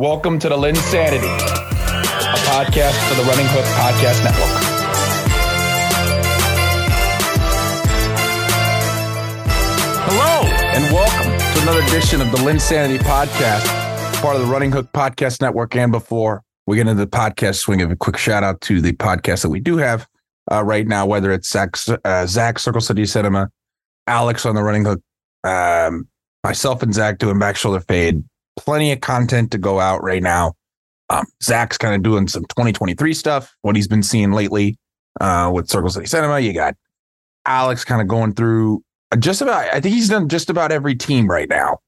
Welcome to the LynnSanity, a podcast for the Running Hook Podcast Network. Hello, and welcome to another edition of the LynnSanity Podcast, part of the Running Hook Podcast Network. And before we get into the podcast swing, of a quick shout out to the podcast that we do have uh, right now, whether it's Zach, uh, Zach Circle City Cinema, Alex on the Running Hook, um, myself and Zach doing Back Shoulder Fade. Plenty of content to go out right now. Um, Zach's kind of doing some 2023 stuff, what he's been seeing lately uh, with Circle City Cinema. You got Alex kind of going through just about, I think he's done just about every team right now.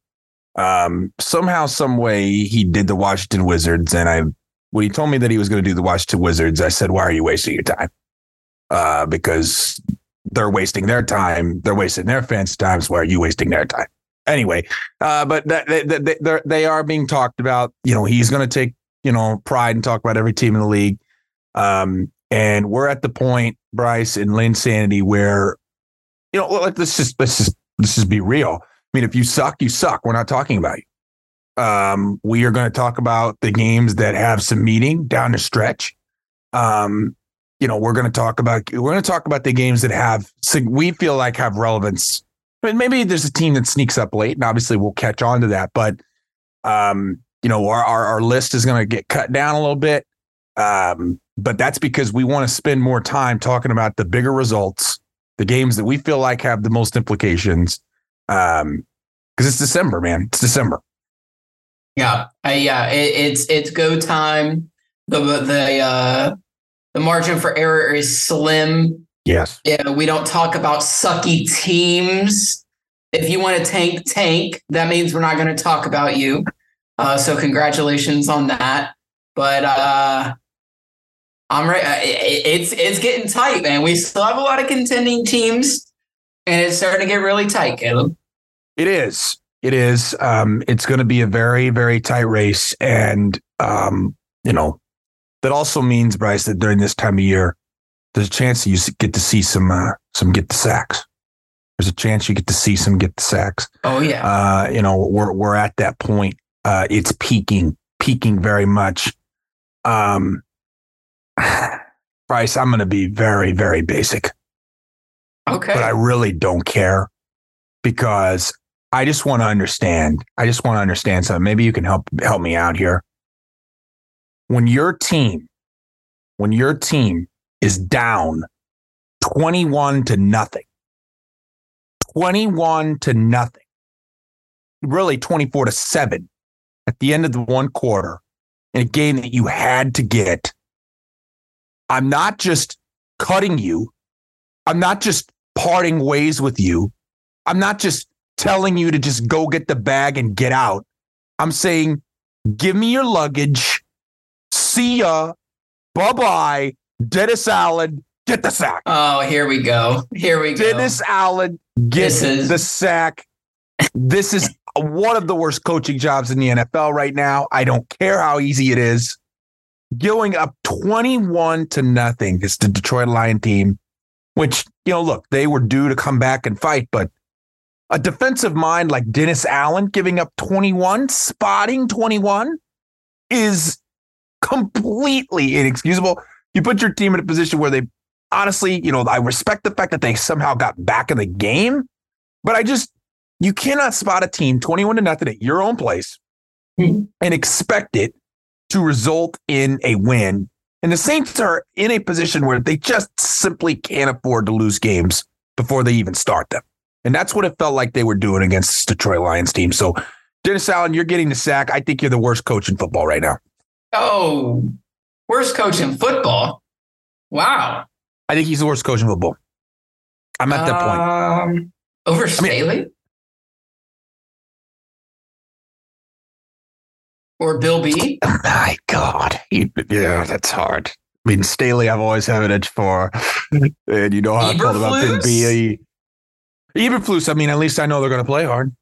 Um, somehow, some way, he did the Washington Wizards, and I when he told me that he was going to do the Washington Wizards, I said, "Why are you wasting your time?" Uh, because they're wasting their time. They're wasting their fans' times. Why are you wasting their time? Anyway, uh, but that, they, they, they are being talked about. You know, he's going to take you know pride and talk about every team in the league. Um, and we're at the point, Bryce and LynnSanity, where you know, like let's just let's just let's just be real. I mean, if you suck, you suck. We're not talking about you. Um, we are going to talk about the games that have some meaning down the stretch. Um, you know, we're going to talk about we're going to talk about the games that have we feel like have relevance. Mean, maybe there's a team that sneaks up late, and obviously we'll catch on to that. But um, you know, our our, our list is going to get cut down a little bit. Um, but that's because we want to spend more time talking about the bigger results, the games that we feel like have the most implications. Um, because it's December, man. It's December. Yeah, yeah. It, it's it's go time. The the uh, the margin for error is slim. Yes. Yeah, we don't talk about sucky teams. If you want to tank, tank. That means we're not going to talk about you. Uh, so congratulations on that. But uh, I'm right. It's it's getting tight, man. We still have a lot of contending teams, and it's starting to get really tight, Caleb. It is. It is. Um, it's going to be a very, very tight race, and um, you know, that also means, Bryce, that during this time of year, there's a chance you get to see some uh, some get the sacks. There's a chance you get to see some get the sacks. Oh yeah. Uh, you know, we're we're at that point. Uh, it's peaking, peaking very much. Um, Bryce, I'm going to be very, very basic. Okay. But I really don't care because I just want to understand. I just want to understand something. Maybe you can help help me out here. When your team, when your team is down 21 to nothing, 21 to nothing, really 24 to 7 at the end of the one quarter in a game that you had to get. I'm not just cutting you. I'm not just parting ways with you. I'm not just telling you to just go get the bag and get out. I'm saying, give me your luggage. See ya. Bye bye. Dennis Allen, get the sack. Oh, here we go. Here we go. Dennis Allen, get is- the sack. This is one of the worst coaching jobs in the NFL right now. I don't care how easy it is. Going up 21 to nothing is the Detroit Lion team, which, you know, look, they were due to come back and fight, but a defensive mind like Dennis Allen giving up 21, spotting 21 is completely inexcusable. You put your team in a position where they honestly, you know, I respect the fact that they somehow got back in the game, but I just, you cannot spot a team 21 to nothing at your own place mm-hmm. and expect it to result in a win. And the Saints are in a position where they just simply can't afford to lose games before they even start them. And that's what it felt like they were doing against the Detroit Lions team. So, Dennis Allen, you're getting the sack. I think you're the worst coach in football right now. Oh, worst coach in football? Wow. I think he's the worst coach in football. I'm at that point. Um, over Staley? I mean, or Bill B? Oh my God. yeah, that's hard. I mean, Staley, I've always had an edge for. And you know how I felt about Bill B. Eberflus, I mean, at least I know they're going to play hard.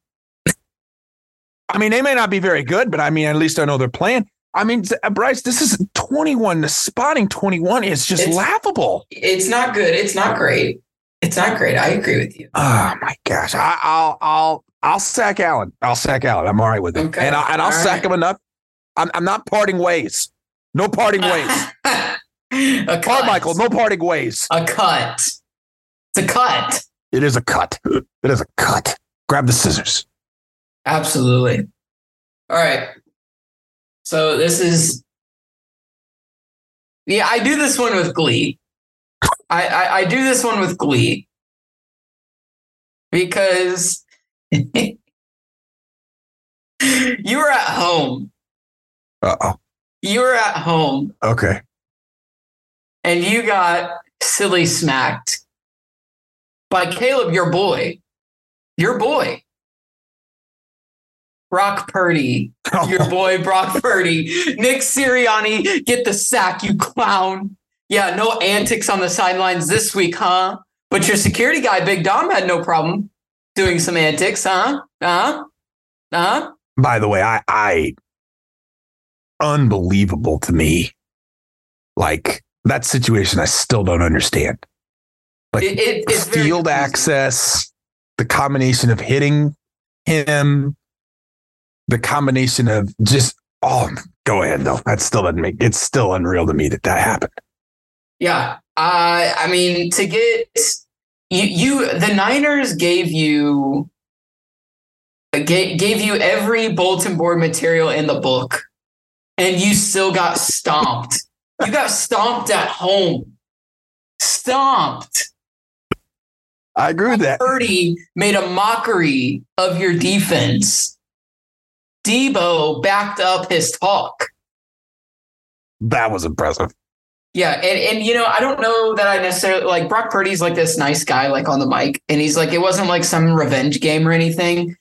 I mean, they may not be very good, but I mean, at least I know they're playing. I mean, uh, Bryce, this is 21. The spotting 21 is just it's, laughable. It's not good. It's not great. It's not great. I agree with you. Oh my gosh. I, will I'll I'll sack Allen. I'll sack Allen. I'm all right with it. Okay. And, I, and I'll all sack right. him enough. I'm, I'm not parting ways. No parting ways. a Carmichael, no parting ways. A cut. It's a cut. It is a cut. It is a cut. Grab the scissors. Absolutely. All right. So this is yeah, I do this one with glee. I, I, I do this one with glee because you were at home. Uh oh. You were at home Okay. and you got silly smacked by Caleb, your boy. Your boy. Brock Purdy. Oh. Your boy Brock Purdy. Nick Sirianni, get the sack, you clown. Yeah, no antics on the sidelines this week, huh? But your security guy, Big Dom, had no problem doing some antics, huh? Huh? Huh? By the way, I, I, unbelievable to me. Like that situation, I still don't understand. Like It, it, it's field access, the combination of hitting him, the combination of just, oh, go ahead though. That still doesn't make it's still unreal to me that that happened. Yeah. Uh, I mean, to get you, you, the Niners gave you gave, gave you every bulletin board material in the book, and you still got stomped. you got stomped at home. Stomped. I agree with that. Purdy made a mockery of your defense. Deebo backed up his talk. That was impressive. Yeah, and, and you know, I don't know that I necessarily like Brock Purdy's like this nice guy, like on the mic, and he's like, it wasn't like some revenge game or anything.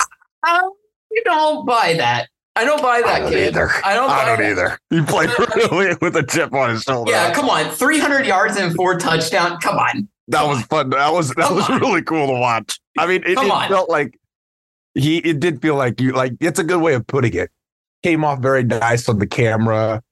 Um, I don't buy that. I don't buy that, I don't kid. either. I don't. I don't that. either. He played really with a chip on his shoulder. Yeah, come on, 300 yards and four touchdowns. Come on. that was fun. That was that Come was on. really cool to watch. I mean, it, it felt like he. It did feel like you. Like it's a good way of putting it. Came off very nice on the camera.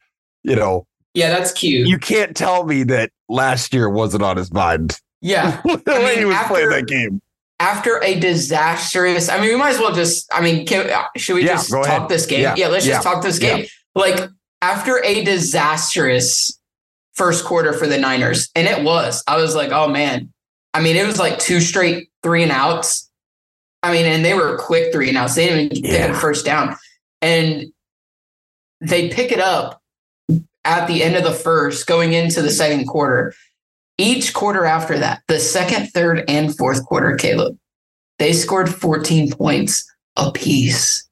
You know, Yeah, that's cute. you can't tell me that last year wasn't on his mind. yeah. the I way mean, he was playing that game. After a disastrous, I mean, we might as well just. I mean, can, uh, should we Yeah, just talk ahead. this game? Yeah, Yeah, let's just talk this game. Like after a disastrous first quarter for the Niners, and it was. I was like, oh man. I mean, it was like two straight three and outs. I mean, and they were quick three and outs. They didn't even get Yeah. a first down, and they pick it up at the end of the first, going into the second quarter. Each quarter after that, the second, third, and fourth quarter, Caleb, they scored 14 points apiece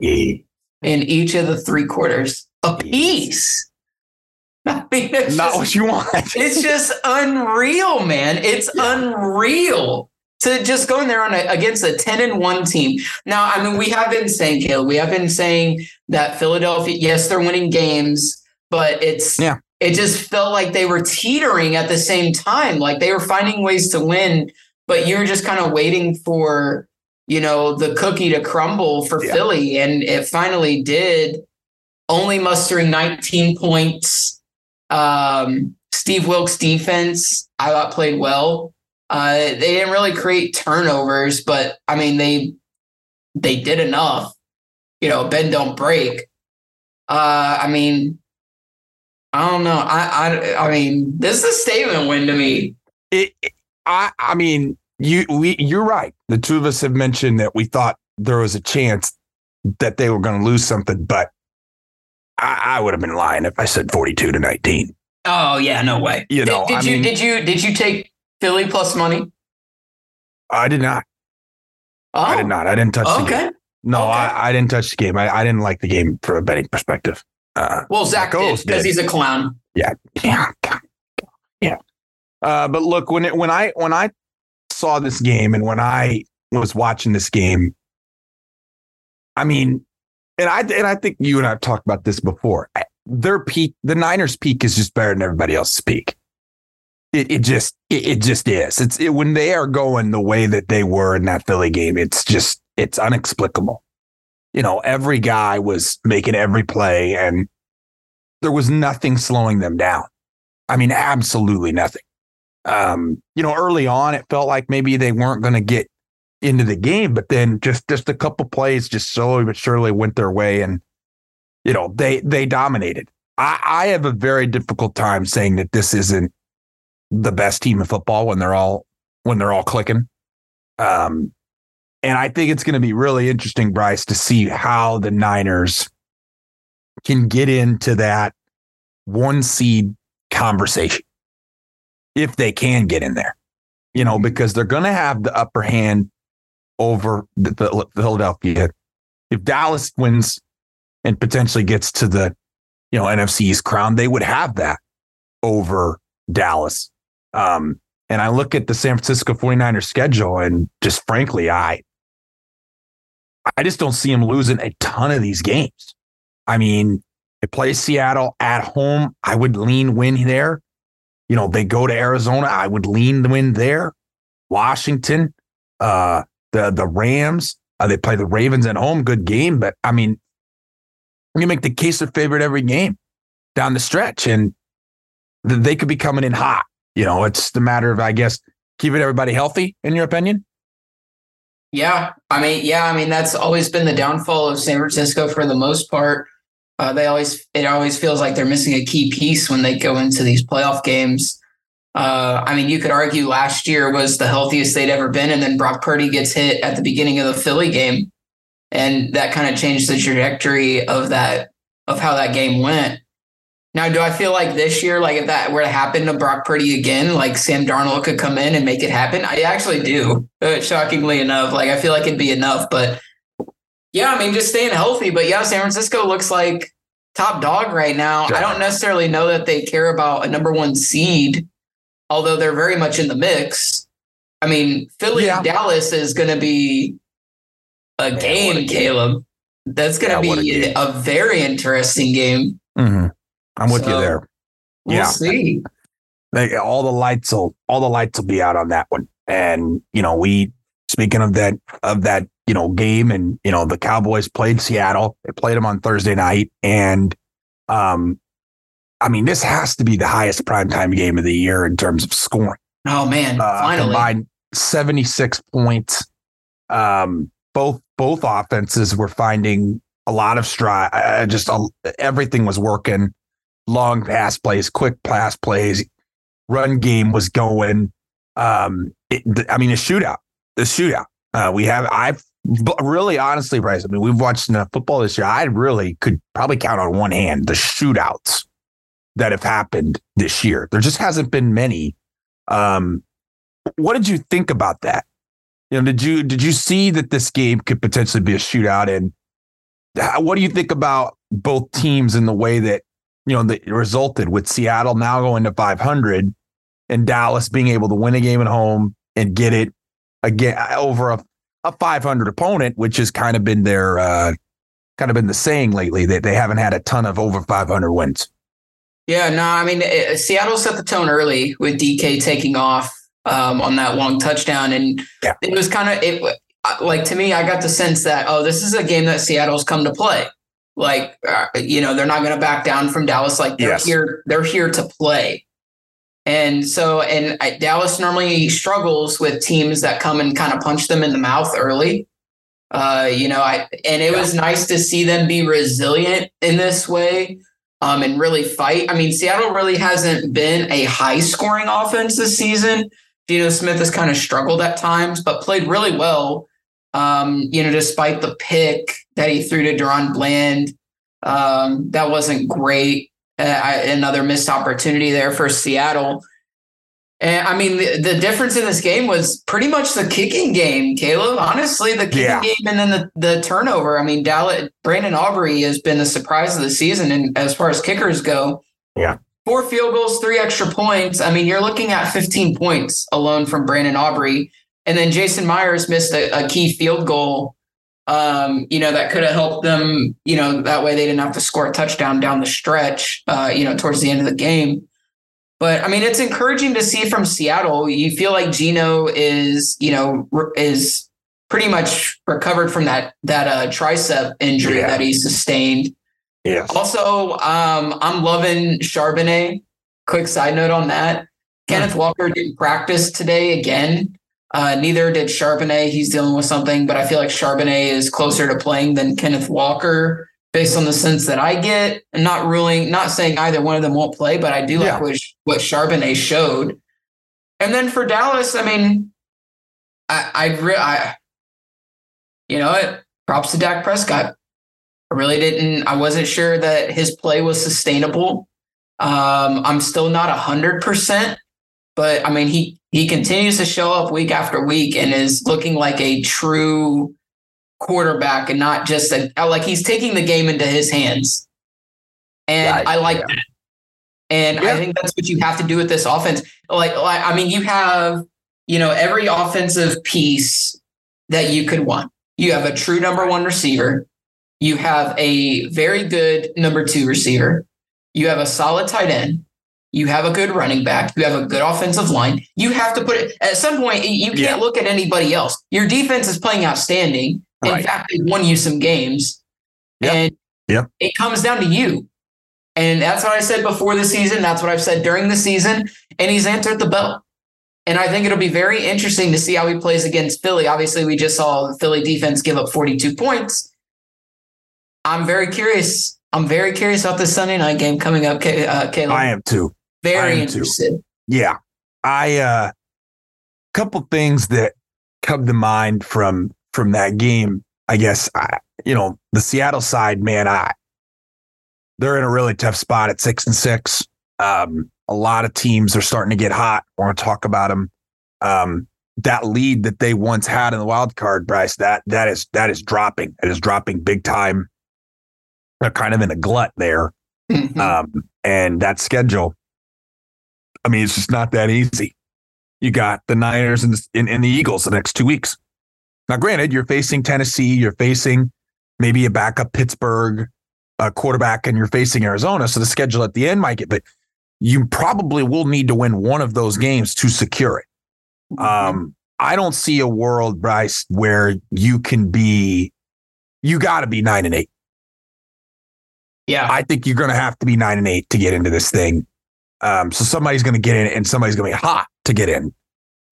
Yeah. in each of the three quarters apiece. I mean, Not just, what you want. it's just unreal, man. It's unreal to just go in there on a, against a 10 and 1 team. Now, I mean, we have been saying, Caleb, we have been saying that Philadelphia, yes, they're winning games, but it's Yeah. it just felt like they were teetering at the same time. Like they were finding ways to win, but you're just kind of waiting for, you know, the cookie to crumble for Yeah. Philly. And it finally did, only mustering 19 points. Um, Steve Wilks defense, I thought played well. Uh, they didn't really create turnovers, but I mean they they did enough. You know, bend don't break. Uh, I mean, I don't know. I I I mean, this is a statement win to me. it, it- I I mean, you we you're right. The two of us have mentioned that we thought there was a chance that they were going to lose something, but I, I would have been lying if I said 42 to 19. Oh yeah, no way. You know, did, you mean- did you did you take Philly plus money? I did not. Oh, I did not. I didn't touch the game. Okay. No, Okay. I, I didn't touch the game. I, I didn't like the game from a betting perspective. Uh, Well, Zach Goals because he's a clown. yeah, yeah, yeah. Uh, but look, when it when I when I saw this game and when I was watching this game, I mean, and I and I think you and I've talked about this before. Their peak, the Niners' peak, is just better than everybody else's peak. It, it just it, it just is. It's it, when they are going the way that they were in that Philly game. It's just it's unexplicable. You know, every guy was making every play, and there was nothing slowing them down. I mean, absolutely nothing. Um, you know, early on, it felt like maybe they weren't going to get into the game, but then just just a couple plays just slowly but surely went their way, and you know, they they dominated. I, I have a very difficult time saying that this isn't the best team in football when they're all when they're all clicking. Um, and I think it's going to be really interesting, Bryce, to see how the Niners can get into that one seed conversation if they can get in there, you know, because they're going to have the upper hand over the, the Philadelphia. If Dallas wins and potentially gets to the, you know, NFC's crown, they would have that over Dallas. Um, and I look at the San Francisco 49ers schedule and just frankly, I I just don't see them losing a ton of these games. I mean, they play Seattle at home. I would lean win there. You know, they go to Arizona. I would lean the win there. Washington, uh, the the Rams. Uh, they play the Ravens at home. Good game, but I mean, you make the case of favorite every game down the stretch, and they could be coming in hot. You know, it's the matter of, I guess, keeping everybody healthy. In your opinion? Yeah, I mean, yeah, I mean that's always been the downfall of San Francisco for the most part. Uh, they always it always feels like they're missing a key piece when they go into these playoff games. Uh, I mean, you could argue last year was the healthiest they'd ever been, and then Brock Purdy gets hit at the beginning of the Philly game, and that kind of changed the trajectory of that of how that game went. Now, do I feel like this year, like if that were to happen to Brock Purdy again, like Sam Darnold could come in and make it happen? I actually do. Uh, shockingly enough, like I feel like it'd be enough, but yeah, I mean, just staying healthy. But yeah, San Francisco looks like top dog right now. I don't necessarily know that they care about a number one seed, although they're very much in the mix. I mean, Philly yeah. Dallas is going to be a game, a Caleb. That's going to yeah, be a, a, very interesting game. Mm-hmm. I'm with so, you there. We'll yeah. see. Like, all the lights will all the lights will be out on that one. And you know, we speaking of that of that you know, game. And, you know, the Cowboys played Seattle. They played them on Thursday night. And, um, I mean, this has to be the highest primetime game of the year in terms of scoring. Oh, man. Uh, finally. Combined 76 points. Um, both, both offenses were finding a lot of stride. Uh, just uh, everything was working. Long pass plays, quick pass plays, run game was going. Um, it, I mean, a shootout, the shootout. Uh, we have I've really, honestly, Bryce, I mean, we've watched enough football this year. I really could probably count on one hand the shootouts that have happened this year. There just hasn't been many. Um, what did you think about that? You know, did you did you see that this game could potentially be a shootout? And what do you think about both teams in the way that you know that resulted with Seattle now going to 500 and Dallas being able to win a game at home and get it again over a a 500 opponent, which has kind of been their uh, kind of been the saying lately that they haven't had a ton of over 500 wins. Yeah, no, I mean it, Seattle set the tone early with DK taking off um, on that long touchdown, and yeah. it was kind of it uh, like to me. I got the sense that oh, this is a game that Seattle's come to play. Like uh, you know, they're not going to back down from Dallas. Like they're yes. here, they're here to play. And so, and Dallas normally struggles with teams that come and kind of punch them in the mouth early. Uh, you know, I and it was nice to see them be resilient in this way um, and really fight. I mean, Seattle really hasn't been a high scoring offense this season. Geno Smith has kind of struggled at times, but played really well. Um, you know, despite the pick that he threw to DaRon Bland, um, that wasn't great uh, another missed opportunity there for Seattle. And I mean, the, the, difference in this game was pretty much the kicking game, Caleb. Honestly, the kicking yeah. game and then the, the turnover. I mean, Dallas, Brandon Aubrey has been the surprise of the season. And as far as kickers go, yeah, four field goals, three extra points. I mean, you're looking at 15 points alone from Brandon Aubrey. And then Jason Myers missed a, a key field goal um, you know, that could have helped them, you know, that way they didn't have to score a touchdown down the stretch, uh, you know, towards the end of the game. But I mean, it's encouraging to see from Seattle. You feel like Geno is, you know, is pretty much recovered from that that uh, tricep injury yeah. that he sustained. Yeah. Also, um, I'm loving Charbonnet. Quick side note on that. Kenneth Walker didn't practice today again. Uh, neither did Charbonnet. He's dealing with something, but I feel like Charbonnet is closer to playing than Kenneth Walker. based on the sense that I get. I'm not ruling, not saying either one of them won't play, but I do Yeah. like what, what Charbonnet showed. And then for Dallas, I mean, I, I, re- I, you know what? Props to Dak Prescott. I really didn't, I wasn't sure that his play was sustainable. Um, I'm still not a hundred percent, but I mean, he, he continues to show up week after week and is looking like a true quarterback and not just a like he's taking the game into his hands. And I like yeah. that. And Yeah. I think that's what you have to do with this offense. Like, like I mean, you have, you know, every offensive piece that you could want. You have a true number one receiver. You have a very good number two receiver. You have a solid tight end. You have a good running back. You have a good offensive line. You have to put it at some point. You can't Yeah. look at anybody else. Your defense is playing outstanding. In Right. fact, they won you some games. Yep. And Yep. it comes down to you. And that's what I said before the season. That's what I've said during the season. And he's answered the bell. And I think it'll be very interesting to see how he plays against Philly. Obviously, we just saw the Philly defense give up 42 points. I'm very curious. I'm very curious about this Sunday night game coming up, uh, Caleb. I am too. Very am too. interested. Yeah. I uh couple things that come to mind from from that game. I guess I you know, the Seattle side, man, I they're in a really tough spot at 6 and 6. Um a lot of teams are starting to get hot. I want to talk about them. Um that lead that they once had in the wild card, Bryce, that that is that is dropping. It is dropping big time. They're kind of in a glut there. Mhm. Um, and that schedule, I mean, it's just not that easy. You got the Niners and the, and, and the Eagles the next two weeks. Now, granted, you're facing Tennessee, you're facing maybe a backup Pittsburgh uh, quarterback, and you're facing Arizona. So the schedule at the end might get, but you probably will need to win one of those games to secure it. Um, I don't see a world, Bryce, where you can be, you got to be nine and eight. yeah. I think you're going to have to be nine and eight to get into this thing. Um, so somebody's going to get in, and somebody's going to be hot to get in.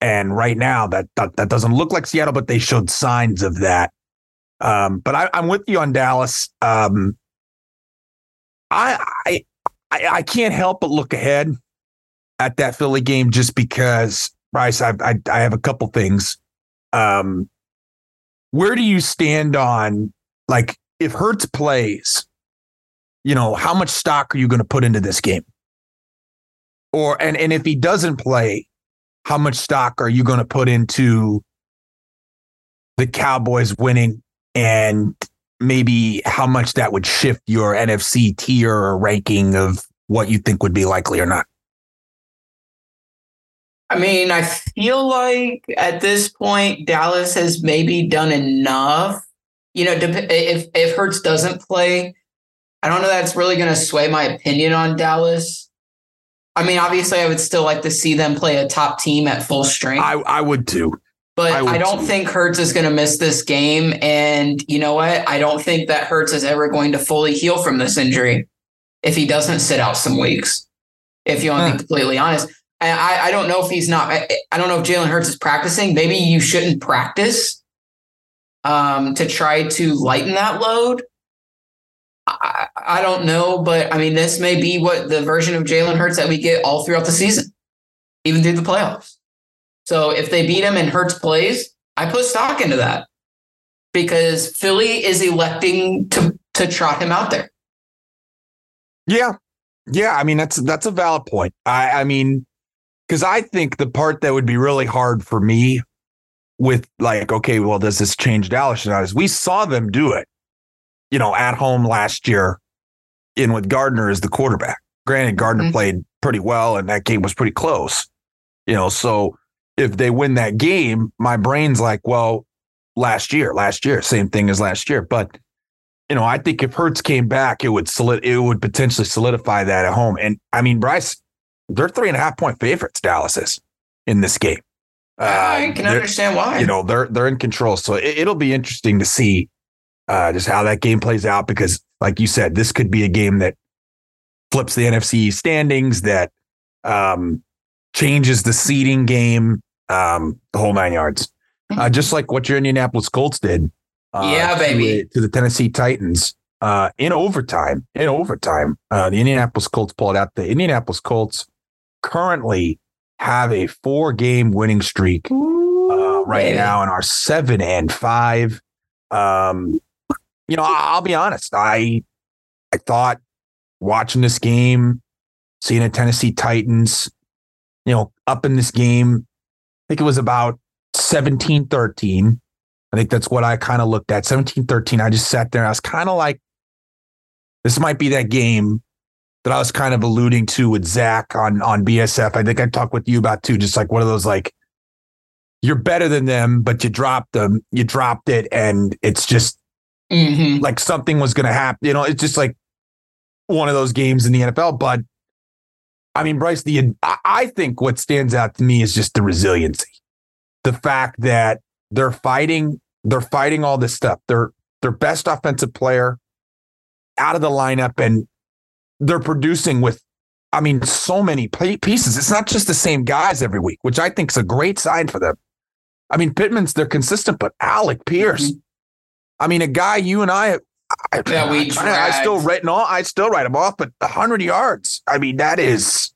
And right now, that, that that doesn't look like Seattle, but they showed signs of that. Um, but I, I'm with you on Dallas. Um, I, I I I can't help but look ahead at that Philly game just because Bryce. I I, I have a couple things. Um, where do you stand on like if Hurts plays? you know, how much stock are you going to put into this game? Or and and if he doesn't play, how much stock are you going to put into the Cowboys winning and maybe how much that would shift your NFC tier or ranking of what you think would be likely or not? I mean, I feel like at this point, Dallas has maybe done enough. You know, if if Hurts doesn't play, I don't know that's really going to sway my opinion on Dallas. I mean, obviously, I would still like to see them play a top team at full strength, I I would too. but I I, don't too. think Hurts is going to miss this game. And you know what? I don't think that Hurts is ever going to fully heal from this injury if he doesn't sit out some weeks. If you want to be completely honest, I, I I don't know if he's not. I, I don't know if Jalen Hurts is practicing. Maybe you shouldn't practice um, to try to lighten that load. I, don't know, but I mean, this may be what the version of Jalen Hurts that we get all throughout the season, even through the playoffs. So if they beat him and Hurts plays, I put stock into that because Philly is electing to to trot him out there. Yeah. Yeah. I mean, that's that's a valid point. I, I mean, because I think the part that would be really hard for me with like, okay, well, does this change Dallas or not? Is we saw them do it, you know, at home last year in with Gardner as the quarterback. Granted, Gardner Mhm. played pretty well and that game was pretty close. You know, so if they win that game, my brain's like, well, last year, last year, same thing as last year. But you know, I think if Hurts came back, it would solid, it would potentially solidify that at home. And I mean, Bryce, they're three and a half point favorites. Dallas is in this game. I Uh, can understand why. You know, they're they're in control, so it, it'll be interesting to see uh, just how that game plays out. Because, like you said, this could be a game that flips the NFC standings, that um, changes the seeding game, um, the whole nine yards. Uh, just like what your Indianapolis Colts did. uh, Yeah, to baby. the- to the Tennessee Titans. uh, in overtime. In overtime, uh, the Indianapolis Colts pulled out. The Indianapolis Colts currently have a four-game winning streak uh, right baby. now and are seven and five. Um, you know, I'll be honest. I I thought watching this game, seeing the Tennessee Titans, you know, up in this game, I think it was about 17 13. I think that's what I kind of looked at 17 13. I just sat there I was kind of like, this might be that game that I was kind of alluding to with Zach on, on BSF. I think I talked with you about too, just like one of those like, you're better than them, but you dropped them, you dropped it, and it's just Mhm. like something was going to happen. You know, it's just like one of those games in the NFL. But I mean, Bryce, the I- I think what stands out to me is just the resiliency, the fact that they're fighting, they're fighting all this stuff. They're their best offensive player out of the lineup, and they're producing with. I mean, so many pieces. It's not just the same guys every week, which I think is a great sign for them. I mean, Pittman's they're consistent, but Alec Pierce. I mean, a guy you and I, I, That we I, I still no, I still write him off, but hundred yards. I mean, that is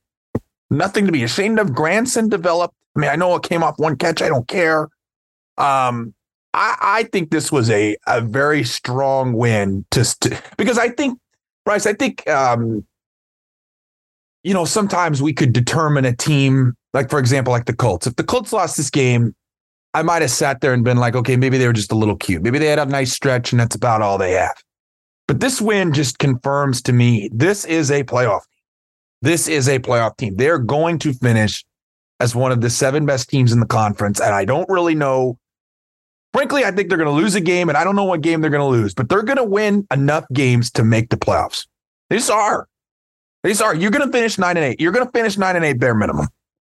nothing to be ashamed of. Granson developed. I mean, I know it came off one catch. I don't care. Um, I, I think this was a a very strong win to, to because I think Bryce, I think um, you know, sometimes we could determine a team, like for example, like the Colts. If the Colts lost this game, I might have sat there and been like, okay, maybe they were just a little cute. Maybe they had a nice stretch and that's about all they have. But this win just confirms to me this is a playoff team. This is a playoff team. They're going to finish as one of the seven best teams in the conference. And I don't really know. Frankly, I think they're going to lose a game, and I don't know what game they're going to lose, but they're going to win enough games to make the playoffs. They just are. They just are. You're going to finish nine and eight. You're going to finish nine and eight bare minimum.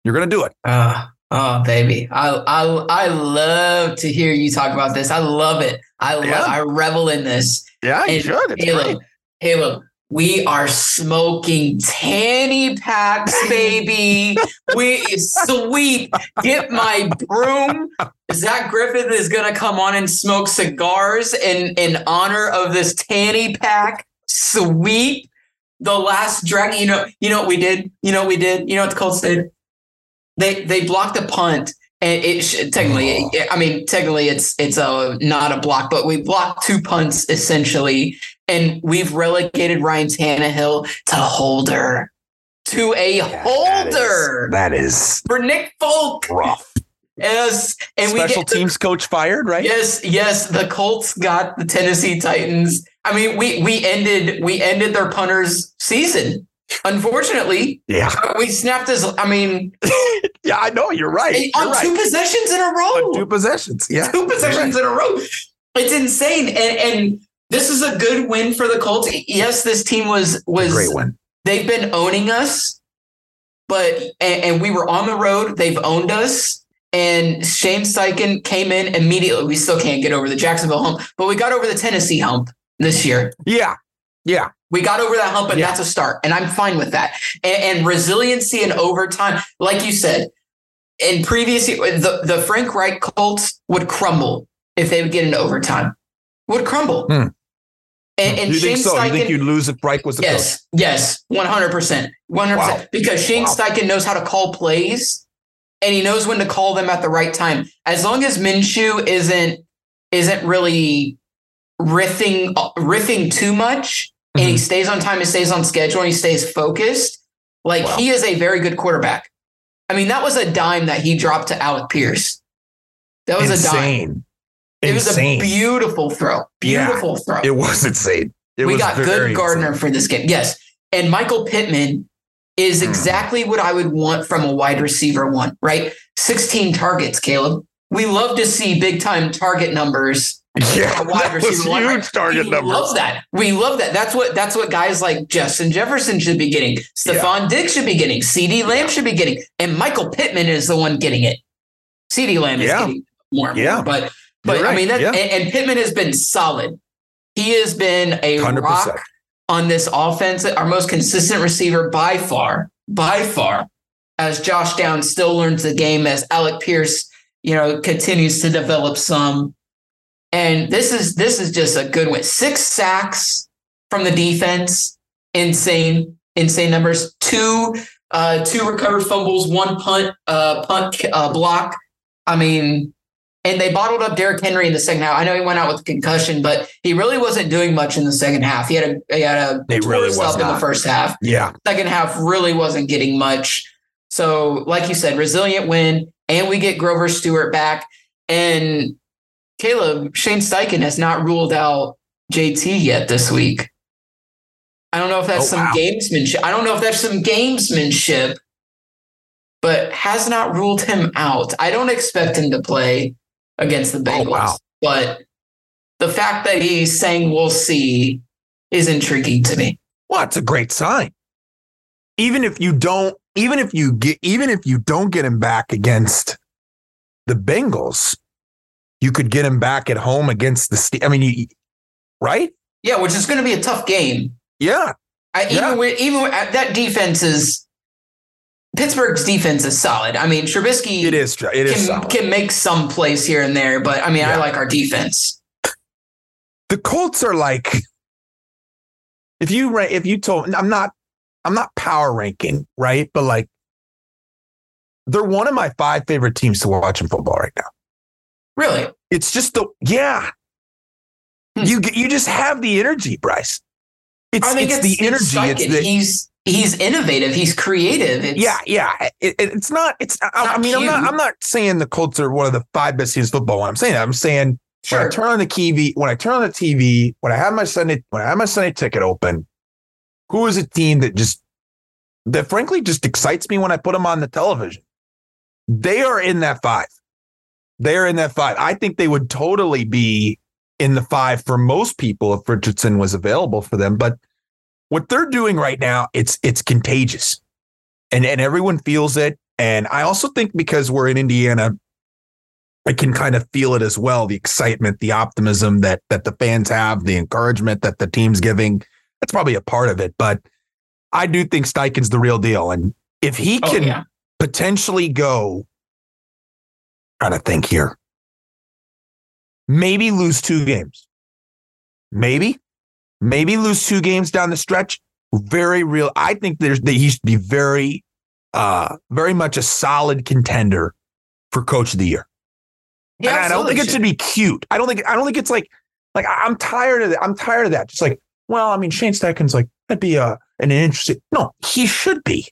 You're going to do it. Oh, oh, baby. I, I I love to hear you talk about this. I love it. I love, Yeah. I revel in this. Yeah, you And should. It's Caleb, great. Caleb, we are smoking tanny packs, baby. we sweet. Get my broom. Zach Griffith is gonna come on and smoke cigars in in honor of this tanny pack. Sweet. The last dragon. You know. You know what we did. You know what we did. You know what the Colts did. They they blocked a punt. And it should, technically, Oh. I mean, technically, it's it's a not a block, but we blocked two punts essentially, and we've relegated Ryan Tannehill to holder, to a Yeah, holder That is for Nick Folk. rough. Yes, and we Special get the- teams coach fired, right? Yes, yes, the Colts got the Tennessee Titans. I mean, we we ended we ended their punters season. Unfortunately, Yeah. Uh, we snapped his. I mean, Yeah, I know. You're right. You're on right. two possessions in a row. On two possessions. Yeah. two possessions in a row. It's insane, and and this is a good win for the Colts. Yes, this team was was Great win. they've been owning us, but and, and we were on the road. They've owned us, and Shane Steichen came in immediately. We still can't get over the Jacksonville hump, but we got over the Tennessee hump this year. Yeah. Yeah. We got over that hump, and Yeah. that's a start. And I'm fine with that. And, and resiliency and overtime, like you said, in previous the, the Frank Reich Colts would crumble if they would get an overtime. Would crumble. Hmm. And, and you Shane think so? You think Steichen- you'd lose if Reich was the coach? Yes, yes, one hundred percent, one hundred percent. Because Shane Wow. Steichen knows how to call plays, and he knows when to call them at the right time. As long as Minshew isn't isn't really riffing riffing too much, and he stays on time, he stays on schedule, and he stays focused. Like Wow. he is a very good quarterback. I mean, that was a dime that he dropped to Alec Pierce. That was a dime. insane. It was a beautiful throw. Yeah. Beautiful throw It was insane. It we was got good Gardner insane. for this game. Yes. And Michael Pittman is Hmm. exactly what I would want from a wide receiver one, right? 16 targets, Caleb. We love to see big time target numbers. Yeah, wide receiver one, right? huge target we numbers. love that. We love that. That's what that's what guys like Justin Jefferson should be getting. Stefon Diggs should be getting. CeeDee Lamb should be getting. And Michael Pittman is the one getting it. CeeDee Lamb is Yeah. getting more Yeah. more. But but You're I mean that Yeah. and, and Pittman has been solid. He has been a 100%. rock on this offense, our most consistent receiver by far, by far, as Josh Downs still learns the game, as Alec Pierce, you know, continues to develop some. And this is this is just a good win. Six sacks from the defense, insane, insane numbers. Two, uh, two recovered fumbles, one punt, uh, punt uh, block. I mean, and they bottled up Derrick Henry in the second half. I know he went out with a concussion, but he really wasn't doing much in the second half. He had a he had a He really was in the first half. Yeah. Second half really wasn't getting much. So, like you said, resilient win, and we get Grover Stewart back. And Caleb Shane Steichen has not ruled out JT yet this week. I don't know if that's Oh, some wow. gamesmanship. I don't know if that's some gamesmanship, but has not ruled him out. I don't expect him to play against the oh, Bengals, Oh, wow. but the fact that he's saying we'll see is intriguing to me. Well, it's a great sign. Even if you don't, even if you get, even if you don't get him back against the Bengals, you could get him back at home against the. I mean, you, right? Yeah, which is going to be a tough game. Yeah. I, even Yeah. with even with, that defense is Pittsburgh's defense is solid. I mean, Trubisky It is. It is. can, solid. can make some plays here and there, but I mean, I like our defense. the Colts are like if you if you told I'm not I'm not power ranking, right? But like they're one of my five favorite teams to watch in football right now. Really, It's just the yeah. Hmm. You you just have the energy, Bryce. It's I think it's, the energy. It's the he's he's innovative. He's creative. It's, yeah, yeah. It, it- it's not. It's. I, I mean, I'm not. I'm not saying the Colts are one of the five best teams in football. When I'm saying that, I'm saying when I turn on the TV, when I turn on the TV, when I have my Sunday, when I have my Sunday ticket open, who is a team that just that frankly just excites me when I put them on the television? They are in that five. They are in that five. I think they would totally be in the five for most people if Richardson was available for them. But what they're doing right now, it's it's contagious, and and everyone feels it. And I also think because we're in Indiana, I can kind of feel it as well. The excitement, the optimism that that the fans have, the encouragement that the team's giving. That's probably a part of it. But I do think Steichen's the real deal. And if he Oh, can yeah. potentially go, trying to think here, maybe lose two games. Maybe, maybe lose two games down the stretch. Very real. I think there's that he should be very, uh, very much a solid contender for coach of the year. And I don't think it should be cute. I don't think I don't think it's like like I'm tired of that. I'm tired of that. Just like, well, I mean, Shane Steichen's like that'd be a an interesting. No, he should be.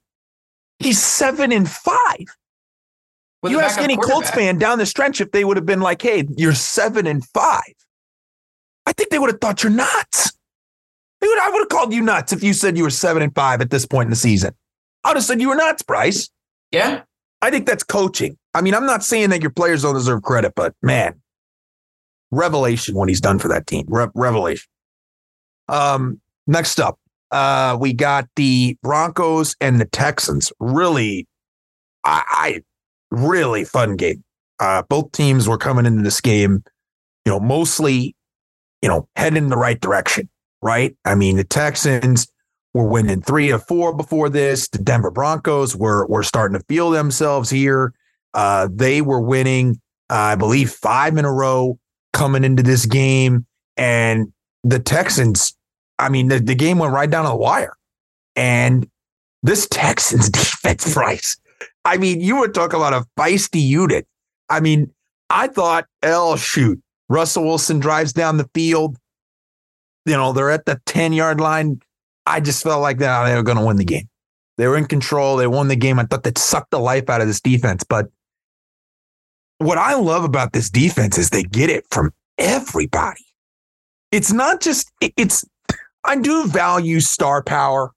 He's seven and five. You ask any Colts fan down the stretch if they would have been like, "Hey, you're seven and five. I think they would have thought you're nuts. They would. I would have called you nuts if you said you were seven and five at this point in the season. I would have said you were nuts, Bryce. Yeah, I think that's coaching. I mean, I'm not saying that your players don't deserve credit, but man, revelation when he's done for that team. Re- revelation. Um, next up, uh, we got the Broncos and the Texans. Really, I, I really fun game. Uh, both teams were coming into this game, you know, mostly, you know, heading in the right direction, right? I mean, the Texans were winning three or four before this. The Denver Broncos were were starting to feel themselves here. Uh, they were winning, uh, I believe, five in a row coming into this game, and the Texans. I mean, the, the game went right down to the wire, and this Texans defense, Bryce. I mean, you would talk about a feisty unit. I mean, I thought, oh shoot, Russell Wilson drives down the field. You know, they're at the 10 yard line. I just felt like that they were going to win the game. They were in control. They won the game. I thought they'd the life out of this defense. But what I love about this defense is they get it from everybody. It's not just, it's, I do value star power.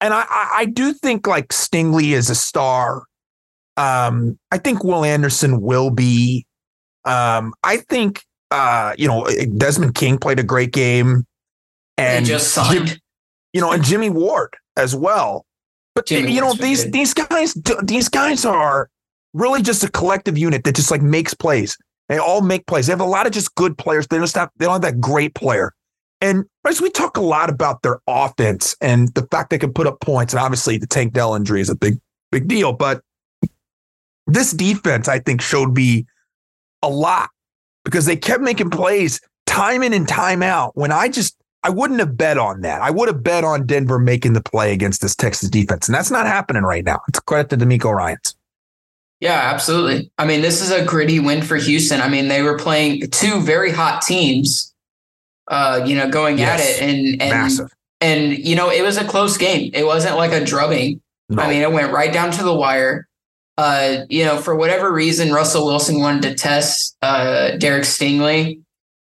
And I, I, I do think like Stingley is a star. Um, I think Will Anderson will be. Um, I think, uh, you know, Desmond King played a great game. and And just Jim- you know, and Jimmy Ward as well. But Jimmy you know, these good. these guys these guys are really just a collective unit that just like makes plays. They all make plays. They have a lot of just good players. They just have they don't have that great player. And as we talk a lot about their offense and the fact they can put up points, and obviously the Tank Dell injury is a big big deal. But this defense, I think, showed me a lot because they kept making plays time in and time out. When I just I wouldn't have bet on that. I would have bet on Denver making the play against this Texas defense, and that's not happening right now. It's credit to DeMeco Ryans. Yeah, absolutely. I mean, this is a gritty win for Houston. I mean, they were playing two very hot teams, uh, you know, going yes. at it, and and massive. And you know, it was a close game. It wasn't like a drubbing. No. I mean, it went right down to the wire. Uh, you know, for whatever reason, Russell Wilson wanted to test uh, Derek Stingley.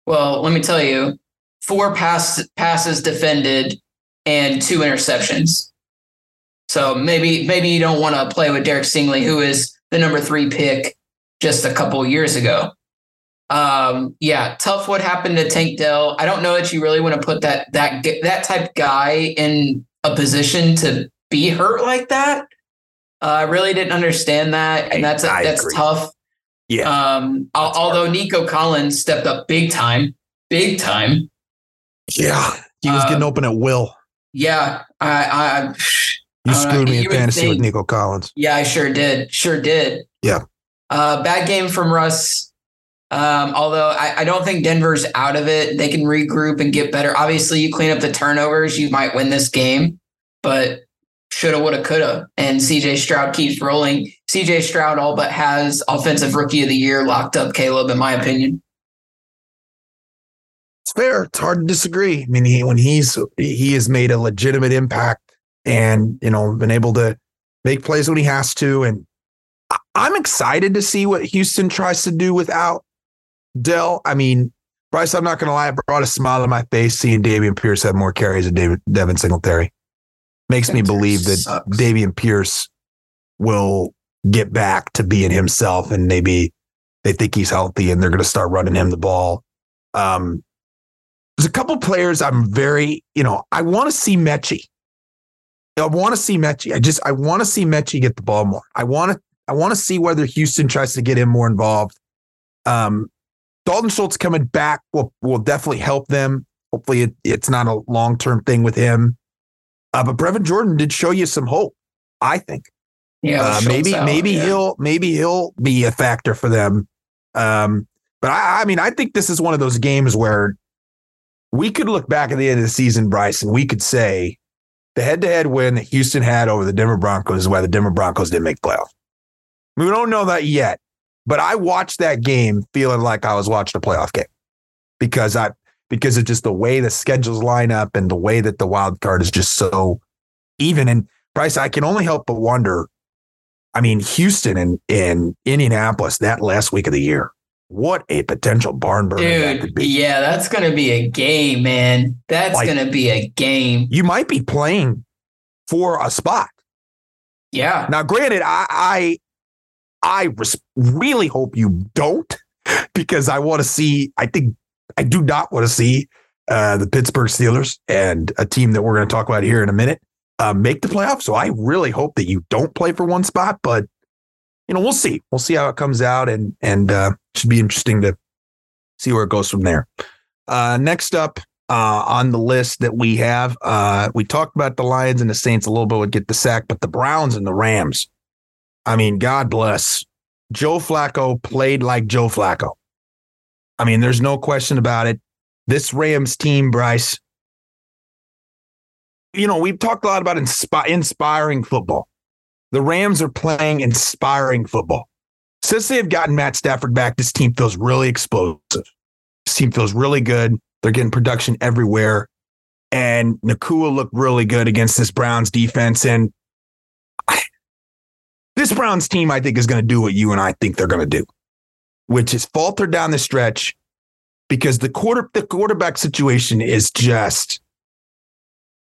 Well, let me tell you, four pass, passes defended and two interceptions. So maybe maybe you don't want to play with Derek Stingley, who is the number three pick just a couple years ago. Um, yeah, tough what happened to Tank Dell. I don't know that you really want to put that that that type guy in a position to be hurt like that. Uh, I really didn't understand that, and that's I that's agree. tough. Yeah. Um, although hard. Nico Collins stepped up big time, big time. Yeah, he was getting um, open at will. Yeah, I, I you screwed me in fantasy think, with Nico Collins. Yeah, I sure did. Sure did. Yeah. Uh, bad game from Russ. Um, although I, I, don't think Denver's out of it. They can regroup and get better. Obviously, you clean up the turnovers, you might win this game, but shoulda, woulda, coulda. And CJ Stroud keeps rolling. CJ Stroud all but has offensive rookie of the year locked up, Caleb, in my opinion. It's fair. It's hard to disagree. I mean, he, when he's he has made a legitimate impact and you know been able to make plays when he has to. And I'm excited to see what Houston tries to do without Dell. I mean, Bryce, I'm not going to lie, it brought a smile on my face seeing Dameon Pierce have more carries than David, Devin Singletary. Makes me believe that sucks. Dameon Pierce will get back to being himself and maybe they think he's healthy and they're going to start running him the ball. Um, there's a couple players I'm very, you know, I want to see Metchie. I want to see Metchie. I just I want to see Metchie get the ball more. I want to I want to see whether Houston tries to get him more involved. Um, Dalton Schultz coming back will will definitely help them. Hopefully, it, it's not a long term thing with him. Uh, but Brevin Jordan did show you some hope. I think. Yeah, uh, maybe out, maybe yeah. he'll maybe he'll be a factor for them. Um, but I, I mean, I think this is one of those games where we could look back at the end of the season, Bryce, and we could say the head to head win that Houston had over the Denver Broncos is why the Denver Broncos didn't make playoffs. We don't know that yet, but I watched that game feeling like I was watching a playoff game because I because of just the way the schedules line up and the way that the wild card is just so even. And Bryce, I can only help but wonder. I mean, Houston and in Indianapolis that last week of the year what a potential barn burner Dude, that could be. Yeah, that's going to be a game, man. That's like, going to be a game. You might be playing for a spot. Yeah. Now, granted, I I, I res- really hope you don't because I want to see. I think I do not want to see uh, the Pittsburgh Steelers and a team that we're going to talk about here in a minute uh, make the playoffs. So I really hope that you don't play for one spot, but you know, we'll see. We'll see how it comes out, and and uh, should be interesting to see where it goes from there. Uh, next up uh, on the list that we have, uh, we talked about the Lions and the Saints a little bit would get the sack, but the Browns and the Rams. I mean, God bless. Joe Flacco played like Joe Flacco. I mean, there's no question about it. This Rams team, Bryce. You know, we've talked a lot about inspi- inspiring football. The Rams are playing inspiring football. Since they have gotten Matt Stafford back, this team feels really explosive. This team feels really good. They're getting production everywhere. And Nacua looked really good against this Browns defense. And I, this Browns team, I think, is going to do what you and I think they're going to do, which is falter down the stretch because the quarter the quarterback situation is just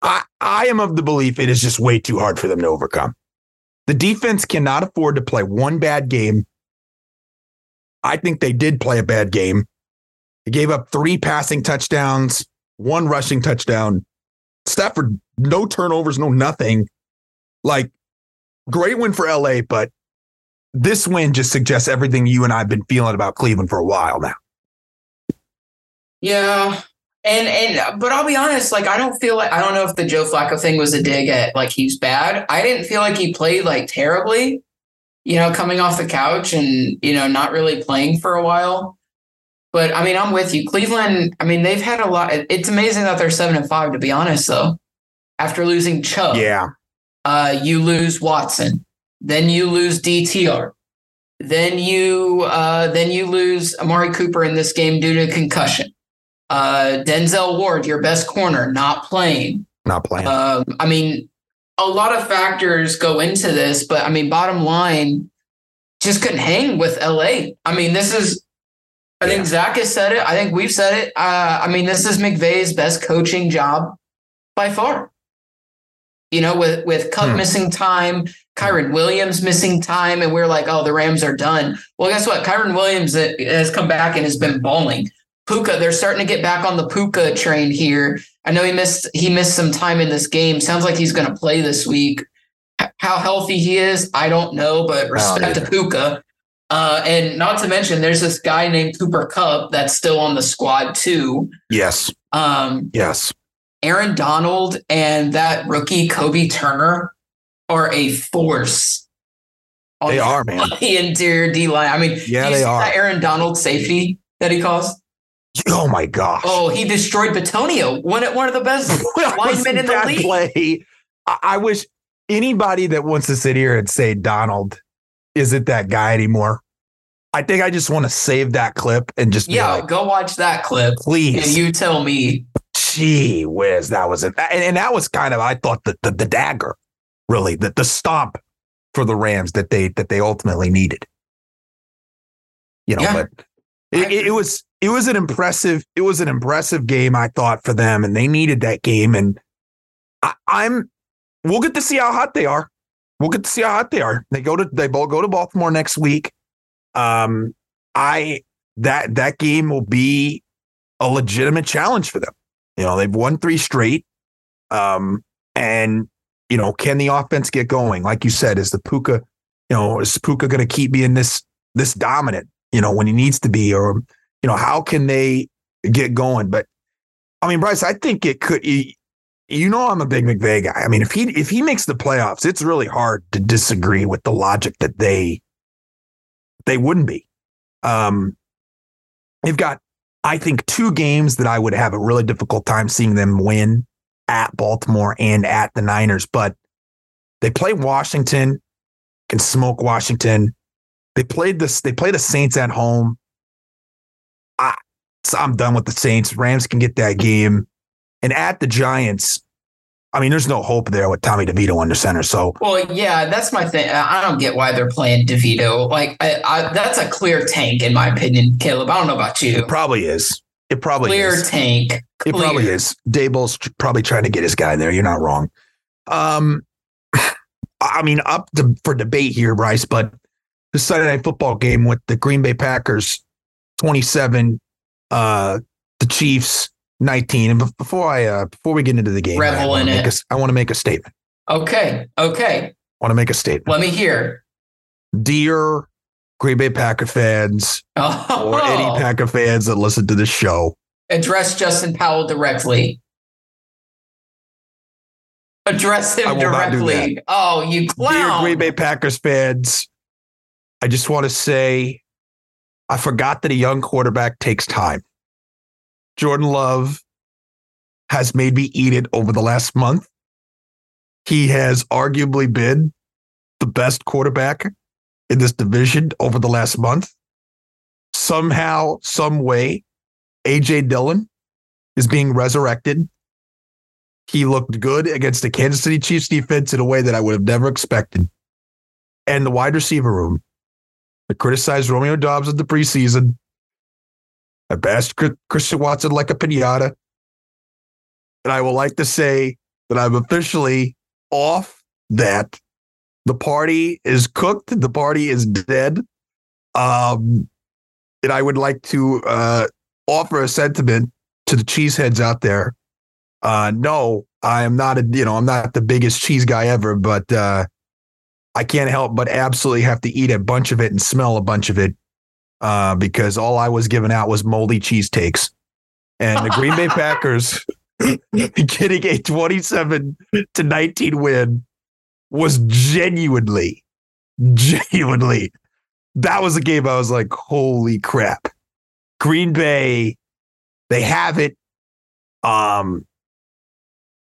I, I am of the belief it is just way too hard for them to overcome. The defense cannot afford to play one bad game. I think they did play a bad game. They gave up three passing touchdowns, one rushing touchdown. Stafford, no turnovers, no nothing. Like, great win for LA, but this win just suggests everything you and I have been feeling about Cleveland for a while now. Yeah, and and but I'll be honest, like I don't feel like I don't know if the Joe Flacco thing was a dig at like he's bad. I didn't feel like he played like terribly, you know, coming off the couch and you know not really playing for a while. But I mean, I'm with you. Cleveland, I mean, they've had a lot. It's amazing that they're seven and five, to be honest, though. After losing Chubb, Yeah. uh, you lose Watson, then you lose DTR, then you uh, then you lose Amari Cooper in this game due to concussion. Uh, Denzel Ward, your best corner, not playing. Not playing. Um, I mean, a lot of factors go into this, but I mean, bottom line, just couldn't hang with LA. I mean, this is. I think Yeah. Zach has said it. I think we've said it. Uh, I mean, this is McVay's best coaching job by far. You know, with with Kupp Hmm. missing time, Kyren Williams missing time, and we're like, oh, the Rams are done. Well, guess what? Kyren Williams uh, has come back and has been balling. Puka, they're starting to get back on the Puka train here. I know he missed he missed some time in this game. Sounds like he's going to play this week. How healthy he is, I don't know, but respect to. Puka. Uh, and not to mention, there's this guy named Cooper Kupp that's still on the squad too. yes. Um, Yes. Aaron Donald and that rookie Kobie Turner are a force. They the- are, man. the interior D line. I mean, Yeah, they are. That Aaron Donald safety that he calls. Oh my gosh. Oh, he destroyed Bitonio. One one of the best linemen in the league. play. I, wish anybody that wants to sit here and say Donald isn't that guy anymore. I think I just want to save that clip and just Yeah, like, go watch that clip please. and you tell me. Gee whiz, that was it. And, and that was kind of, I thought, the, the, the dagger, really, the, the stomp for the Rams that they that they ultimately needed. You know, Yeah. but it, it, it was it was an impressive it was an impressive game I thought for them, and they needed that game. And I, I'm we'll get to see how hot they are. We'll get to see how hot they are. They go to they both go to Baltimore next week. Um, I that that game will be a legitimate challenge for them. You know, they've won three straight. Um, and you know, can the offense get going? Like you said, is the Puka, you know, is Puka going to keep being this this dominant? You know, when he needs to be, or you know, how can they get going? But I mean, Bryce, I think it could. You, know, I'm a big McVay guy. I mean, if he if he makes the playoffs, it's really hard to disagree with the logic that they they wouldn't be. Um, they've got, I think, two games that I would have a really difficult time seeing them win at Baltimore and at the Niners, but they play Washington, can smoke Washington. They played this. They play the Saints at home. I, so I'm done with the Saints. Rams can get that game, and at the Giants. I mean, there's no hope there with Tommy DeVito under center. So Well, yeah, that's my thing. I don't get why they're playing DeVito. Like, I, I, that's a clear tank, in my opinion, Caleb. I don't know about you. it probably is. It probably Clear is. tank. It probably is. Daboll's probably trying to get his guy there. You're not wrong. Um, I mean, up to, for debate here, Bryce, but the Sunday night football game with the Green Bay Packers, 27, uh, the Chiefs, 19. And before I, uh, before we get into the game, I Revel want in to make it. a I want to make a statement. Okay. Okay. I want to make a statement. Let me hear. Dear Green Bay Packer fans Oh, or any Packer fans that listen to this show, address Justin Powell directly. Address I him will not do directly. Oh, you clown. Dear. Green Bay Packers fans, I just want to say I forgot that a young quarterback takes time. Jordan Love has made me eat it over the last month. He has arguably been the best quarterback in this division over the last month. Somehow, some way, AJ Dillon is being resurrected. He looked good against the Kansas City Chiefs defense in a way that I would have never expected. And the wide receiver room, I criticized Romeo Doubs in the preseason. I bashed Christian Watson like a pinata. And I would like to say that I'm officially off that. The party is cooked. The party is dead. Um, and I would like to uh, offer a sentiment to the cheeseheads out there. Uh, no, I am not a, you know, I'm not the biggest cheese guy ever, but uh, I can't help but absolutely have to eat a bunch of it and smell a bunch of it uh, because all I was giving out was moldy cheese takes. And the Green Bay Packers getting a 27 to 19 win was genuinely, genuinely, that was a game I was like, holy crap. Green Bay, they have it. Um,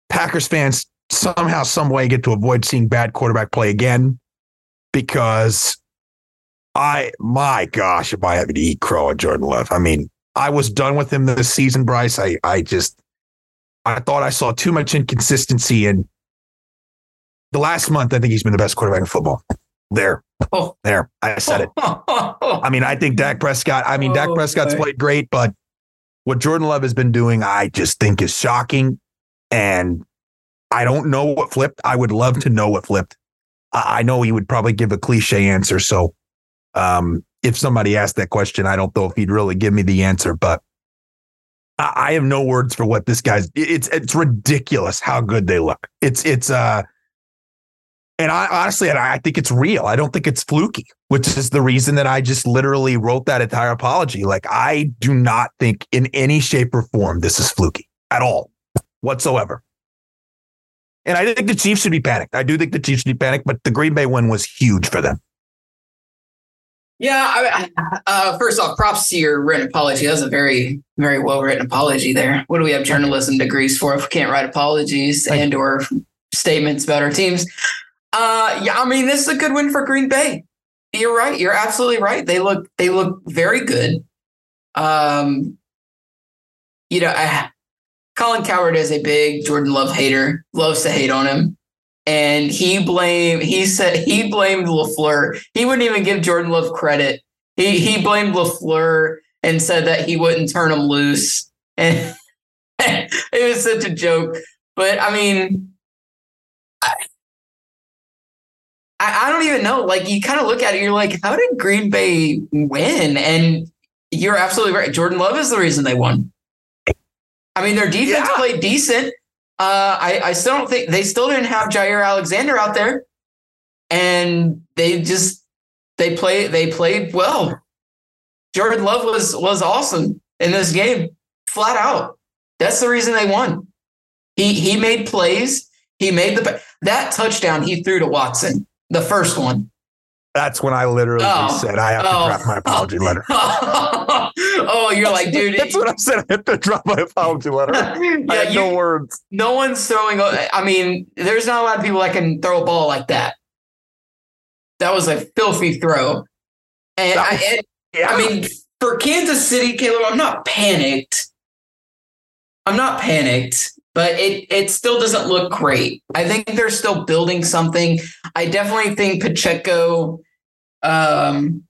Packers fans somehow, some way get to avoid seeing bad quarterback play again because I, my gosh, if I had to eat crow at Jordan Love, I mean, I was done with him this season, Bryce. I, I just, I thought I saw too much inconsistency in the last month. I think he's been the best quarterback in football. There, Oh. there, I said it. I mean, I think Dak Prescott. I mean, Dak Oh, Prescott's boy. played great, but what Jordan Love has been doing, I just think is shocking. And I don't know what flipped. I would love to know what flipped. I, I know he would probably give a cliche answer. So, um, if somebody asked that question, I don't know if he'd really give me the answer. But I, I have no words for what this guy's. It's it's ridiculous how good they look. It's it's uh. And I honestly, I think it's real. I don't think it's fluky, which is the reason that I just literally wrote that entire apology. Like, I do not think in any shape or form this is fluky at all, whatsoever. And I think the Chiefs should be panicked. I do think the Chiefs should be panicked, but the Green Bay win was huge for them. Yeah, I, uh, first off, props to your written apology. That was a very, very well written apology there. What do we have journalism degrees for if we can't write apologies Thank and or statements about our teams? Uh, yeah, I mean, this is a good win for Green Bay. You're right. You're absolutely right. They look they look very good. Um, you know, I, Colin Cowherd is a big Jordan Love hater. Loves to hate on him and he blamed he said he blamed LaFleur. He wouldn't even give Jordan Love credit. He he blamed LaFleur and said that he wouldn't turn him loose. And it was such a joke. But I mean I, I don't even know. Like you kind of look at it, you're like, how did Green Bay win? And you're absolutely right. Jordan Love is the reason they won. I mean, their defense Yeah. played decent. Uh, I, I still don't think they still didn't have Jaire Alexander out there, and they just they play they played well. Jordan Love was was awesome in this game, flat out. That's the reason they won. He he made plays. He made the that touchdown he threw to Watson, the first one. That's when I literally Oh. said I have to Oh. drop my apology letter. oh, you're like, dude. That's what I said. I have to drop my apology letter. I yeah, had you, no words. no one's throwing. I mean, there's not a lot of people that can throw a ball like that. That was a filthy throw, and That I, and- Yeah. I mean, for Kansas City, Caleb, I'm not panicked. I'm not panicked, but it it still doesn't look great. I think they're still building something. I definitely think Pacheco. Um,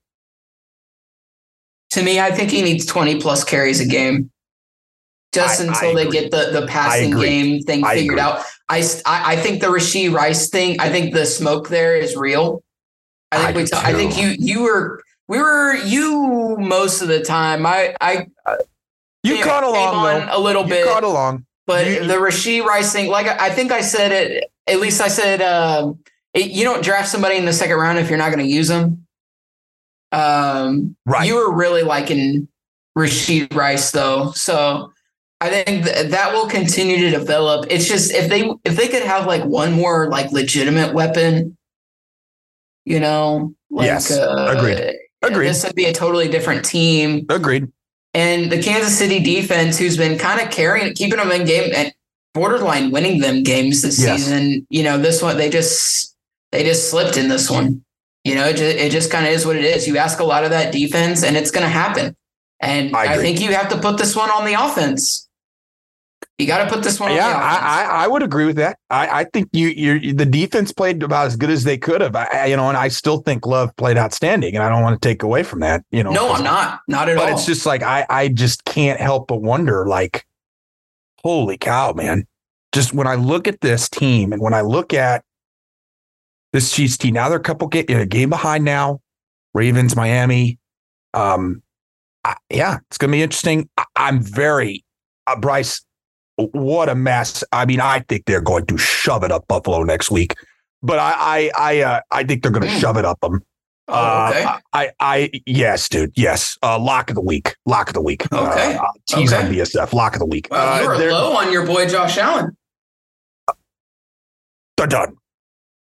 to me, I think he needs 20 plus carries a game, just I- I until they agree. get the the passing game thing I figured agree. out. I think the Rashee Rice thing. I think the smoke there is real. I think I we. ta- I think you you were we were you most of the time. I I you came- caught along on a little You bit, caught along. But you- the Rashee Rice thing, like I think I said it. At least I said um, it, you don't draft somebody in the second round if you're not going to use them. Um, Right. you were really liking Rashee Rice though, so I think th- that will continue to develop. It's just if they if they could have like one more like legitimate weapon, you know, like, Yes. uh, Agreed. Agreed. This would be a totally different team. Agreed. And the Kansas City defense, who's been kind of carrying, keeping them in game and borderline winning them games this Yes. season. You know, this one they just they just slipped in this one. You know, it just, it just kind of is what it is. You ask a lot of that defense, and it's going to happen. And I I, think you have to put this one on the offense. You got to put this one on Yeah, the. I, I I would agree with that. I, I think you you the defense played about as good as they could have. I, you know, and I still think Love played outstanding, and I don't want to take away from that. You know, no, I'm not. Not at But all. But it's just like I I just can't help but wonder, like, holy cow, man! Just when I look at this team, and when I look at this Chiefs team, now they're a couple ga- a game behind now. Ravens, Miami. Um, I, yeah, it's gonna be interesting. I, I'm very uh, Bryce. What a mess! I mean, I think they're going to shove it up Buffalo next week. But I, I, I, uh, I think they're going to Mm. shove it up them. Oh, okay. Uh, I, I, yes, dude. Yes. Uh, lock of the week. Lock of the week. Okay. Uh, tease Okay. on BSF. Lock of the week. you Uh, were they're, low on your boy Josh Allen. they're done.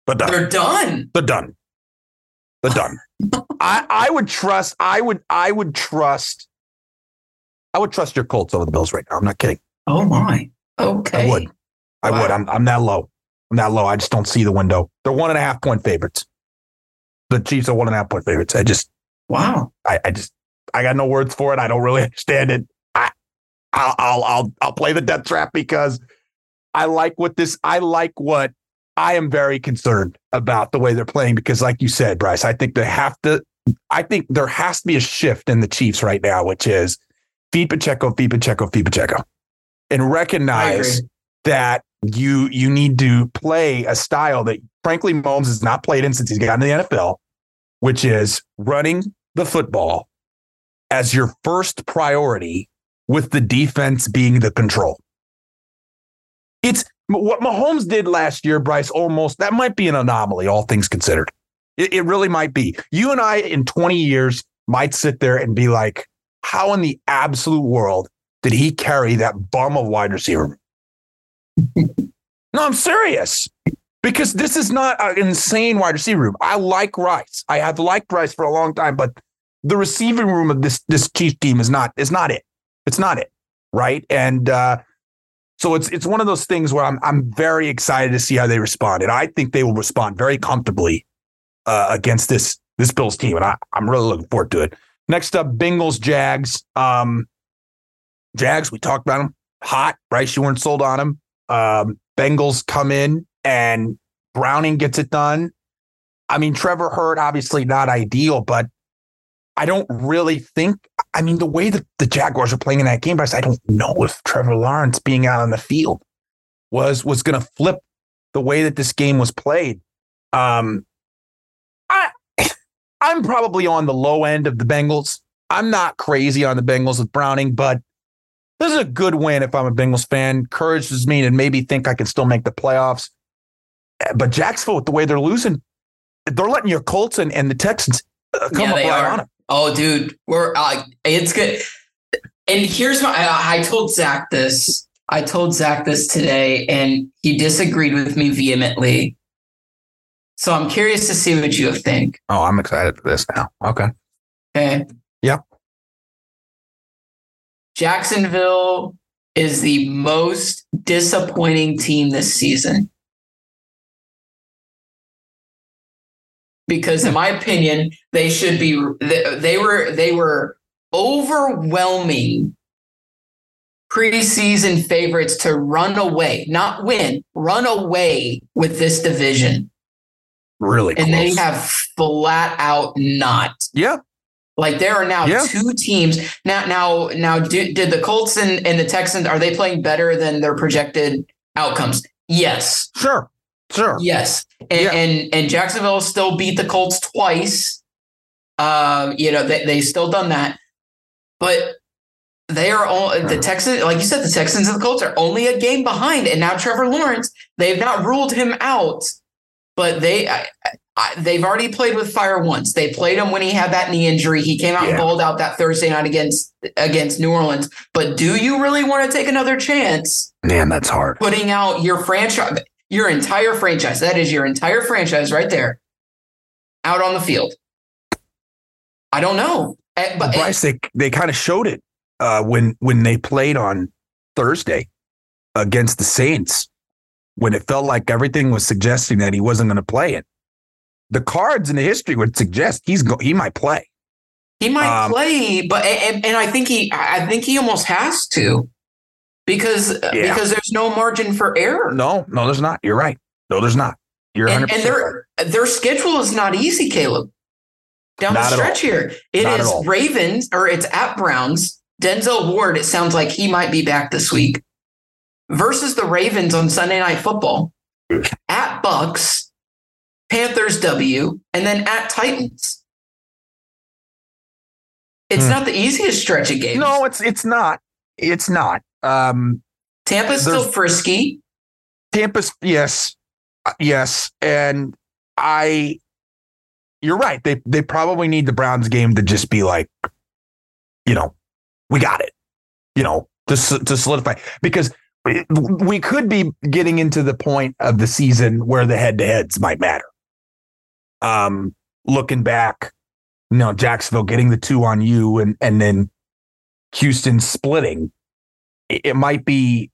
They're done. They're done. They're done. They're done. I, I would trust. I would. I would trust I would trust your Colts over the Bills right now. I'm not kidding. Oh mm-hmm. my. Okay. I would. I Wow. would. I'm I'm that low. I'm that low. I just don't see the window. They're one and a half point favorites. The Chiefs are one and a half point favorites. I just Wow. I, I just I got no words for it. I don't really understand it. I I'll I'll I'll, I'll play the death trap because I like what this I like what I am very concerned about the way they're playing because like you said, Bryce, I think they have to I think there has to be a shift in the Chiefs right now, which is feed Pacheco, feed Pacheco, feed Pacheco. And recognize that you you need to play a style that frankly Mahomes has not played in since he's gotten to the NFL, which is running the football as your first priority with the defense being the control. It's what Mahomes did last year, Bryce, almost that might be an anomaly, all things considered. It, it really might be. You and I in 20 years might sit there and be like, how in the absolute world did he carry that bum of wide receiver? no, I'm serious. Because this is not an insane wide receiver room. I like Rice. I have liked Rice for a long time, but the receiving room of this this Chiefs team is not is not it. It's not it, right? And uh, so it's it's one of those things where I'm I'm very excited to see how they respond, and I think they will respond very comfortably uh, against this this Bills team, and I, I'm really looking forward to it. Next up, Bengals Jags. Um, Jags, we talked about them. Hot, Bryce, you weren't sold on them. Um, Bengals come in and Browning gets it done. I mean, Trevor Hurd, obviously not ideal, but I don't really think. I mean, the way that the Jaguars are playing in that game, I don't know if Trevor Lawrence being out on the field was was going to flip the way that this game was played. Um, I I'm probably on the low end of the Bengals. I'm not crazy on the Bengals with Browning, but this is a good win if I'm a Bengals fan. Encourages me to maybe think I can still make the playoffs. But Jacksonville, with the way they're losing, they're letting your Colts and, and the Texans uh, come Yeah, up they right are. on them. Oh, dude, we're uh, it's good. And here's my I, I told Zach this. I told Zach this today, and he disagreed with me vehemently. So I'm curious to see what you think. Oh, I'm excited for this now. Okay. Okay. Jacksonville is the most disappointing team this season. Because in my opinion, they should be they, were they were overwhelming preseason favorites to run away, not win, run away with this division. Really And they have flat out not. yeah. Like there are now Yeah. two teams. Now, now, now, do, did the Colts and, and the Texans are they playing better than their projected outcomes? Yes, Sure. Sure. yes. And Yeah. and, and Jacksonville still beat the Colts twice. Um, you know they they still done that, but they are all the Texans. Like you said, the Texans and the Colts are only a game behind, and now Trevor Lawrence. They've not ruled him out, but they. I, I, they've already played with fire once. They played him when he had that knee injury. He came out and Yeah. balled out that Thursday night against against New Orleans. But do you really want to take another chance Man, that's hard. putting out your franchise, your entire franchise? That is your entire franchise right there, out on the field. I don't know, Eh, But but Bryce, they they kind of showed it uh, when when they played on Thursday against the Saints, when it felt like everything was suggesting that he wasn't going to play it. The cards in the history would suggest he's go- he might play. He might Um, play, but and, and I think he I think he almost has to because Yeah. because there's no margin for error. No, no, there's not. You're right. No, there's not. You're and, 100 and their their schedule is not easy, Caleb. Down Not the stretch here, it Not is. Ravens or it's at Browns. Denzel Ward. It sounds like he might be back this week versus the Ravens on Sunday Night Football. At Bucs, Panthers W, and then at Titans. It's Hmm. not the easiest stretch of games. No, it's it's not. It's not. Um, Tampa's still frisky. Tampa's yes, Uh, yes, and I. You're right. They they probably need the Browns game to just be like, you know, we got it. You know, to to solidify because we- could be getting into the point of the season where the head to heads might matter. Um, looking back, you know, Jacksonville getting the two on you, and and then Houston splitting, it, it might be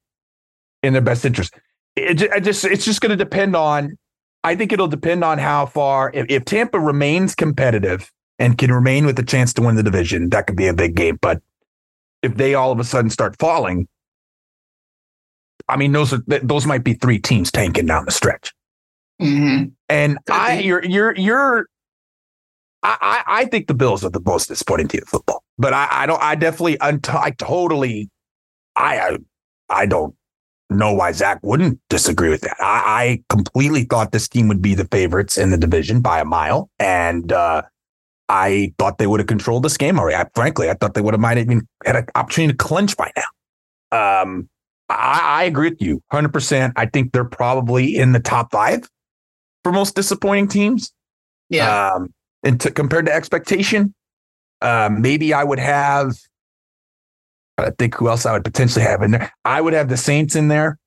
in their best interest. It, it just it's just going to depend on. I think it'll depend on how far. If, if Tampa remains competitive and can remain with a chance to win the division, that could be a big game. But if they all of a sudden start falling, I mean, those are those might be three teams tanking down the stretch. Mm-hmm. And I, you're, you're, you're. I, I think the Bills are the most disappointing team of football, but I, I don't. I definitely, I totally, I, I, I don't know why Zach wouldn't disagree with that. I, I completely thought this team would be the favorites in the division by a mile, and uh, I thought they would have controlled this game already. I, frankly, I thought they would have might have even had an opportunity to clinch by now. Um, I, I agree with you 100%. I think they're probably in the top five for most disappointing teams. Yeah. Um, and to, compared to expectation, uh, maybe I would have, I think who else I would potentially have in there. I would have the Saints in there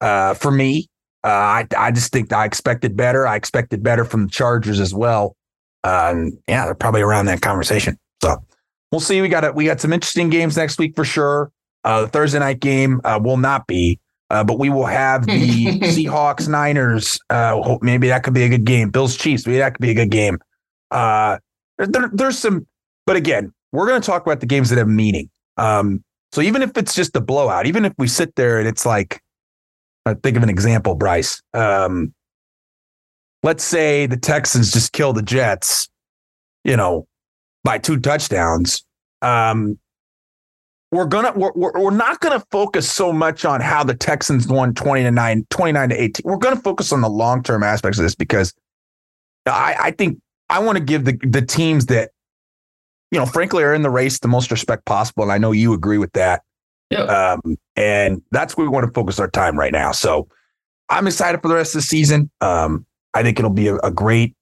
uh, for me. Uh, I, I just think I expected better. I expected better from the Chargers as well. Uh, and yeah, they're probably around that conversation. So we'll see. We got a, we got some interesting games next week for sure. Uh, the Thursday night game uh, will not be, uh, but we will have the Seahawks Niners. Uh, maybe that could be a good game. Bills Chiefs. Maybe that could be a good game. Uh, there, there's some, but again, we're going to talk about the games that have meaning. Um, so even if it's just a blowout, even if we sit there and it's like, I think of an example, Bryce. Um, let's say the Texans just kill the Jets, you know, by two touchdowns. Um, we're gonna we're, we're not gonna focus so much on how the Texans won 20 to 9, 29 to 18. We're gonna focus on the long-term aspects of this because I, I think I want to give the the teams that, you know, frankly are in the race the most respect possible. And I know you agree with that. Yeah. Um, and that's where we want to focus our time right now. So I'm excited for the rest of the season. Um, I think it'll be a, a great,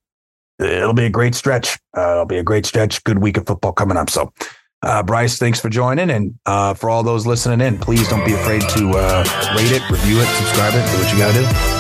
it'll be a great stretch. Uh, it'll be a great stretch. Good week of football coming up. So uh, Bryce, thanks for joining. And uh, for all those listening in, please don't be afraid to uh, rate it, review it, subscribe it, do what you got to do.